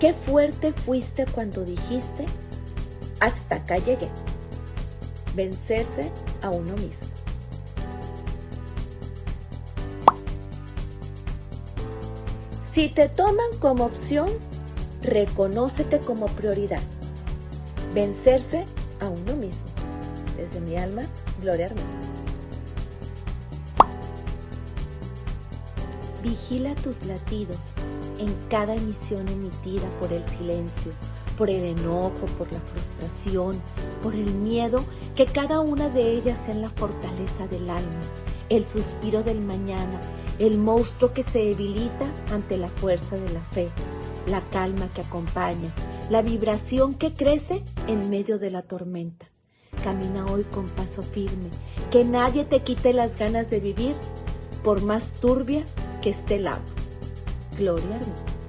Qué fuerte fuiste cuando dijiste, hasta acá llegué. Vencerse a uno mismo. Si te toman como opción, reconócete como prioridad. Vencerse a uno mismo. Desde mi alma, Gloria Armenta. Vigila tus latidos en cada emisión emitida por el silencio, por el enojo, por la frustración, por el miedo, que cada una de ellas sea la fortaleza del alma, el suspiro del mañana, el monstruo que se debilita ante la fuerza de la fe, la calma que acompaña, la vibración que crece en medio de la tormenta. Camina hoy con paso firme, que nadie te quite las ganas de vivir, por más turbia que esté agua. Gloria a